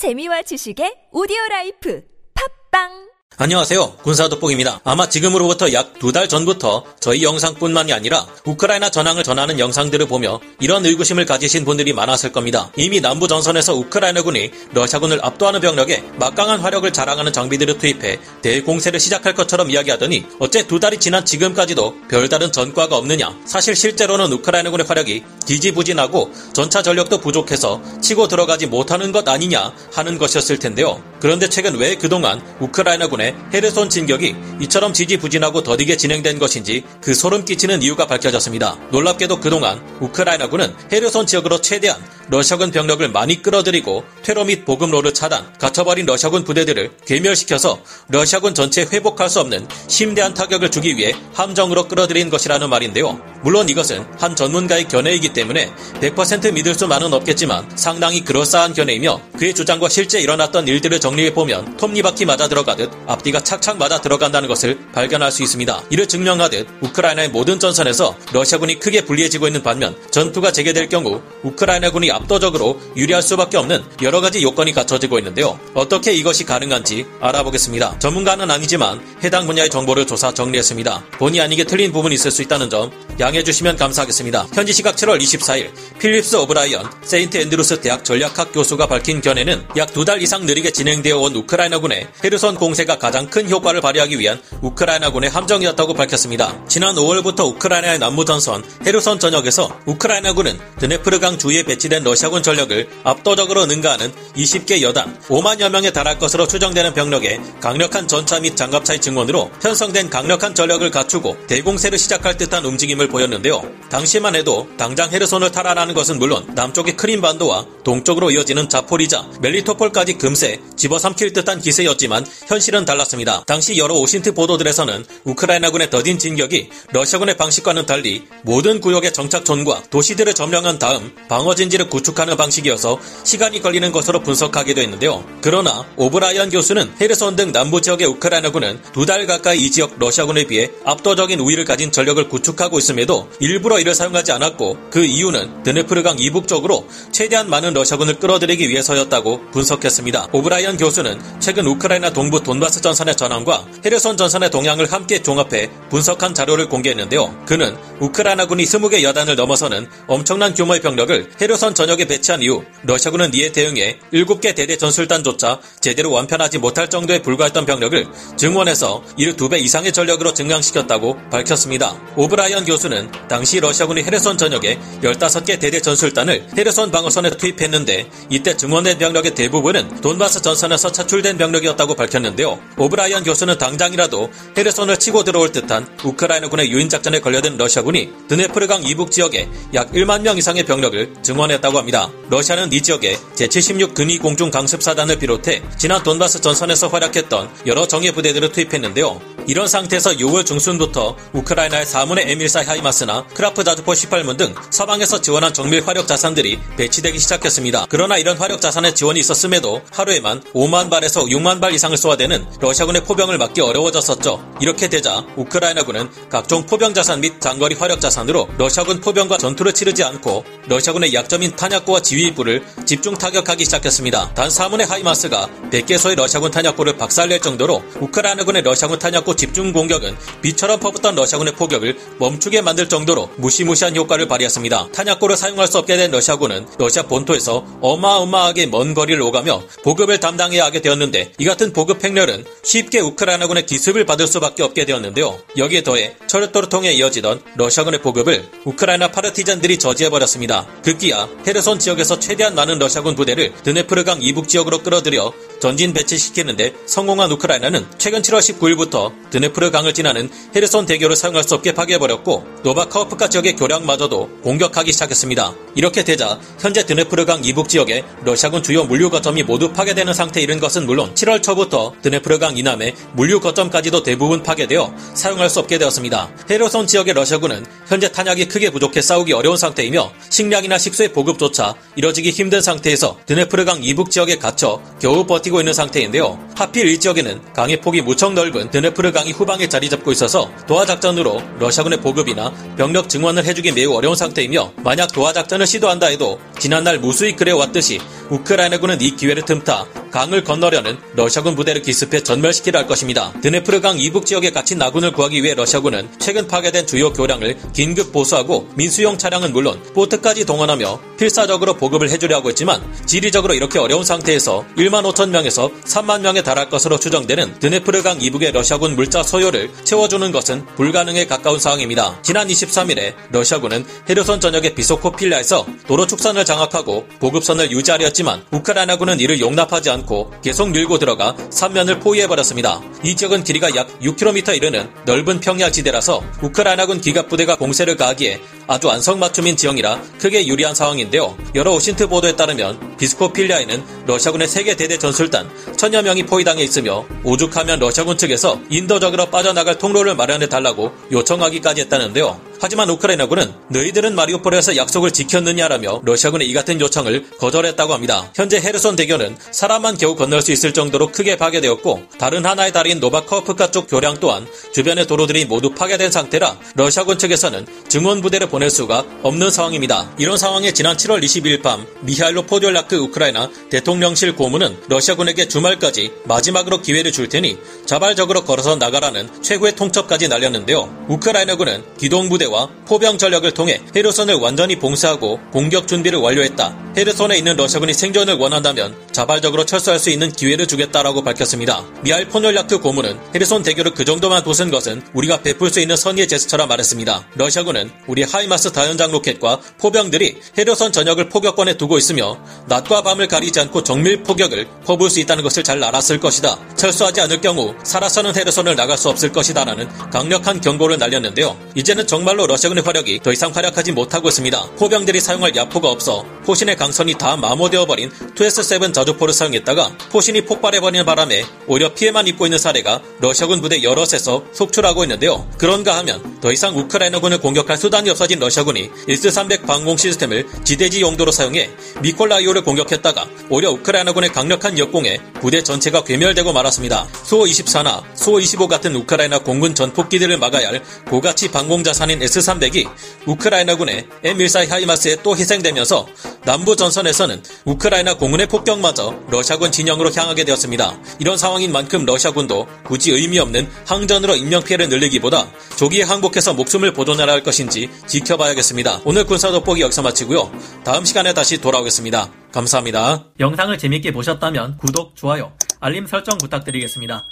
재미와 지식의 오디오 라이프. 팟빵 안녕하세요. 군사 돋보기입니다. 아마 지금으로부터 약 두 달 전부터 저희 영상뿐만이 아니라 우크라이나 전황을 전하는 영상들을 보며 이런 의구심을 가지신 분들이 많았을 겁니다. 이미 남부 전선에서 우크라이나군이 러시아군을 압도하는 병력에 막강한 화력을 자랑하는 장비들을 투입해 대공세를 시작할 것처럼 이야기하더니 어째 두 달이 지난 지금까지도 별다른 전과가 없느냐. 사실 실제로는 우크라이나군의 화력이 지지부진하고 전차 전력도 부족해서 치고 들어가지 못하는 것 아니냐 하는 것이었을 텐데요. 그런데 최근 왜 그동안 우크라이나군의 헤르손 진격이 이처럼 지지부진하고 더디게 진행된 것인지 그 소름 끼치는 이유가 밝혀졌습니다. 놀랍게도 그동안 우크라이나군은 헤르손 지역으로 최대한 러시아군 병력을 많이 끌어들이고 퇴로 및 보급로를 차단, 갇혀버린 러시아군 부대들을 괴멸시켜서 러시아군 전체 회복할 수 없는 심대한 타격을 주기 위해 함정으로 끌어들인 것이라는 말인데요. 물론 이것은 한 전문가의 견해이기 때문에 100% 믿을 수만은 없겠지만 상당히 그럴싸한 견해이며 그의 주장과 실제 일어났던 일들을 정리해보면 톱니바퀴 맞아 들어가듯 앞뒤가 착착 맞아 들어간다는 것을 발견할 수 있습니다. 이를 증명하듯 우크라이나의 모든 전선에서 러시아군이 크게 불리해지고 있는 반면 전투가 재개될 경우 우크라이나군이 압도적으로 유리할 수밖에 없는 여러 가지 요건이 갖춰지고 있는데요. 어떻게 이것이 가능한지 알아보겠습니다. 전문가는 아니지만 해당 분야의 정보를 조사 정리했습니다. 본의 아니게 틀린 부분이 있을 수 있다는 점 양해해 주시면 감사하겠습니다. 현지 시각 7월 24일 필립스 오브라이언 세인트 앤드루스 대학 전략학 교수가 밝힌 견해는 약 두 달 이상 느리게 진행되어 온 우크라이나군의 헤르손 공세가 가장 큰 효과를 발휘하기 위한 우크라이나군의 함정이었다고 밝혔습니다. 지난 5월부터 우크라이나의 남부 전선 헤르손 전역에서 우크라이나군은 드네프르강 주위에 배치된 러시아군 전력을 압도적으로 능가하는 20개 여단 5만여 명에 달할 것으로 추정되는 병력에 강력한 전차 및 장갑차의 증원으로 편성된 강력한 전력을 갖추고 대공세를 시작할 듯한 움직임을 보였는데요. 당시만 해도 당장 헤르손을 탈환하는 것은 물론 남쪽의 크림반도와 동쪽으로 이어지는 자포리자, 멜리토폴까지 금세 집어삼킬 듯한 기세였지만 현실은 달랐습니다. 당시 여러 OSINT 보도들에서는 우크라이나군의 더딘 진격이 러시아군의 방식과는 달리 모든 구역의 정착촌과 도시들을 점령한 다음 방어진지를 구축하는 방식이어서 시간이 걸리는 것으로 분석하기도 했는데요. 그러나 오브라이언 교수는 헤르손 등 남부 지역의 우크라이나군은 두 달 가까이 이 지역 러시아군에 비해 압도적인 우위를 가진 전력을 구축하고 있음에도 일부러 이를 사용하지 않았고 그 이유는 드네프르강 이북 쪽으로 최대한 많은 러시아군을 끌어들이기 위해서였다고 분석했습니다. 오브라이언 교수는 최근 우크라이나 동부 돈바스 전선의 전황과 헤르손 전선의 동향을 함께 종합해 분석한 자료를 공개했는데요. 그는 우크라이나군이 20개 여단을 넘어서는 엄청난 규모의 병력을 헤르손 전역에 배치한 이후 러시아군은 이에 대응해 7개 대대 전술단조차 제대로 완편하지 못할 정도에 불과했던 병력을 증원해서 이를 2배 이상의 전력으로 증강시켰다고 밝혔습니다. 오브라이언 교수는 당시 러시아군이 헤르손 전역에 15개 대대 전술단을 헤르손 방어선에 투입했는데 이때 증원된 병력의 대부분은 돈바스 전선에서 차출된 병력이었다고 밝혔는데요. 오브라이언 교수는 당장이라도 헤르손을 치고 들어올 듯한 우크라이나군의 유인작전에 걸려든 러시아군이 드네프르강 이북 지역에 약 1만 명 이상의 병력을 증원했다고 합니다. 러시아는 이 지역에 제76 근위 공중 강습사단을 비롯해 지난 돈바스 전선에서 활약했던 여러 정예 부대들을 투입했는데요. 이런 상태에서 6월 중순부터 우크라이나의 4문의 M142 하이마스나 크라프 자주포 18문 등 서방에서 지원한 정밀 화력 자산들이 배치되기 시작했습니다. 그러나 이런 화력 자산의 지원이 있었음에도 하루에만 5만 발에서 6만 발 이상을 쏘아대는 러시아군의 포병을 막기 어려워졌었죠. 이렇게 되자 우크라이나군은 각종 포병 자산 및 장거리 화력 자산으로 러시아군 포병과 전투를 치르지 않고 러시아군의 약점인 탄약고와 지휘부를 집중 타격하기 시작했습니다. 단 4문의 하이마스가 100개소의 러시아군 탄약고를 박살낼 정도로 우크라이나군의 러시아군 탄약고 집중 공격은 비처럼 퍼붓던 러시아군의 포격을 멈추게 만들 정도로 무시무시한 효과를 발휘했습니다. 탄약고를 사용할 수 없게 된 러시아군은 러시아 본토에서 어마어마하게 먼 거리를 오가며 보급을 담당해야 하게 되었는데 이 같은 보급 행렬은 쉽게 우크라이나군의 기습을 받을 수밖에 없게 되었는데요. 여기에 더해 철도를 통해 이어지던 러시아군의 보급을 우크라이나 파르티잔들이 저지해버렸습니다. 급기야 헤르손 지역에서 최대한 많은 러시아군 부대를 드네프르강 이북 지역으로 끌어들여 전진 배치시키는데 성공한 우크라이나는 최근 7월 19일부터 드네프르 강을 지나는 헤르손 대교를 사용할 수 없게 파괴해버렸고 노바카우프카 지역의 교량마저도 공격하기 시작했습니다. 이렇게 되자 현재 드네프르 강 이북 지역의 러시아군 주요 물류 거점이 모두 파괴되는 상태에 이른 것은 물론 7월 초부터 드네프르 강 이남의 물류 거점까지도 대부분 파괴되어 사용할 수 없게 되었습니다. 헤르손 지역의 러시아군은 현재 탄약이 크게 부족해 싸우기 어려운 상태이며 식량이나 식수의 보급 조차 이뤄지기 힘든 상태에서 드네프르 강 이북 지역에 갇혀 겨우 버티고 있는 상태인데요. 하필 이 지역에는 강의 폭이 무척 넓은 드네프르 강이 후방에 자리 잡고 있어서 도하 작전으로 러시아군의 보급이나 병력 증원을 해주기 매우 어려운 상태이며 만약 도하 작전을 시도한다 해도 지난날 무수히 그래왔듯이 우크라이나군은 이 기회를 틈타 강을 건너려는 러시아군 부대를 기습해 전멸시키려 할 것입니다. 드네프르강 이북 지역에 갇힌 나군을 구하기 위해 러시아군은 최근 파괴된 주요 교량을 긴급 보수하고 민수용 차량은 물론 보트까지 동원하며 필사적으로 보급을 해주려 하고 있지만 지리적으로 이렇게 어려운 상태에서 1만 5천 명에서 3만 명에 달할 것으로 추정되는 드네프르강 이북의 러시아군 물자 소요를 채워주는 것은 불가능에 가까운 상황입니다. 지난 23일에 러시아군은 헤르손 전역의 비소코필라에서 도로 축선을 장악하고 보급선을 유지하려 했지만 우크라이나군은 이를 용납하지 않고 계속 밀고 들어가 삼면을 포위해버렸습니다. 이 지역은 길이가 약 6km 이르는 넓은 평야 지대라서 우크라이나군 기갑부대가 공세를 가하기에 아주 안성맞춤인 지형이라 크게 유리한 상황인데요. 여러 OSINT 보도에 따르면 비소코필리아에는 러시아군의 3개 대대 전술단 천여 명이 포위당해 있으며 오죽하면 러시아군 측에서 인도적으로 빠져나갈 통로를 마련해 달라고 요청하기까지 했다는데요. 하지만 우크라이나군은 너희들은 마리우폴에서 약속을 지켰느냐라며 러시아군의 이 같은 요청을 거절했다고 합니다. 현재 헤르손 대교는 사람만 겨우 건널 수 있을 정도로 크게 파괴되었고 다른 하나의 다리인 노바커프카 쪽 교량 또한 주변의 도로들이 모두 파괴된 상태라 러시아군 측에서는 증원 부대를 보낼 수가 없는 상황입니다. 이런 상황에 지난 7월 22일 밤 미하일로 포졸라크 우크라이나 대통령실 고문은 러시아군에게 주말까지 마지막으로 기회를 줄 테니 자발적으로 걸어서 나가라는 최후의 통첩까지 날렸는데요. 우크라이나군은 기동 부대 와 포병 전력을 통해 헤르손을 완전히 봉쇄하고 공격 준비를 완료했다. 헤르손에 있는 러시아군이 생존을 원한다면 자발적으로 철수할 수 있는 기회를 주겠다라고 밝혔습니다. 미하일로 포돌랴크 고문은 헤르손 대교를 그 정도만 부순 것은 우리가 베풀 수 있는 선의의 제스처라 말했습니다. 러시아군은 우리 하이마스 다연장 로켓과 포병들이 헤르손 전역을 포격권에 두고 있으며 낮과 밤을 가리지 않고 정밀 포격을 퍼부을 수 있다는 것을 잘 알았을 것이다. 철수하지 않을 경우 살아서는 헤르손을 나갈 수 없을 것이다라는 강력한 경고를 날렸는데요. 이제는 정말로 러시아군의 화력이 더 이상 활약하지 못하고 있습니다. 포병들이 사용할 야포가 없어 포신의 강선이 다 마모되어 버린 2S7 자주포를 사용했다가 포신이 폭발해버리는 바람에 오히려 피해만 입고 있는 사례가 러시아군 부대 여럿에서 속출하고 있는데요. 그런가 하면 더 이상 우크라이나군을 공격할 수단이 없어진 러시아군이 S-300 방공 시스템을 지대지 용도로 사용해 미콜라이오를 공격했다가 오히려 우크라이나군의 강력한 역공에 부대 전체가 괴멸되고 말았습니다. 수호 24나 수호 25 같은 우크라이나 공군 전폭기들을 막아야 할 고가치 방공 자산인 S-300이 우크라이나군의 M14 하이마스에 또 희생되면서 남부 전선에서는 우크라이나 공군의 폭격마저 러시아군 진영으로 향하게 되었습니다. 이런 상황인 만큼 러시아군도 굳이 의미 없는 항전으로 인명피해를 늘리기보다 조기에 항복해서 목숨을 보존하라 할 것인지 지켜봐야겠습니다. 오늘 군사 돋보기 여기서 마치고요. 다음 시간에 다시 돌아오겠습니다. 감사합니다. 영상을 재밌게 보셨다면 구독, 좋아요, 알림 설정 부탁드리겠습니다.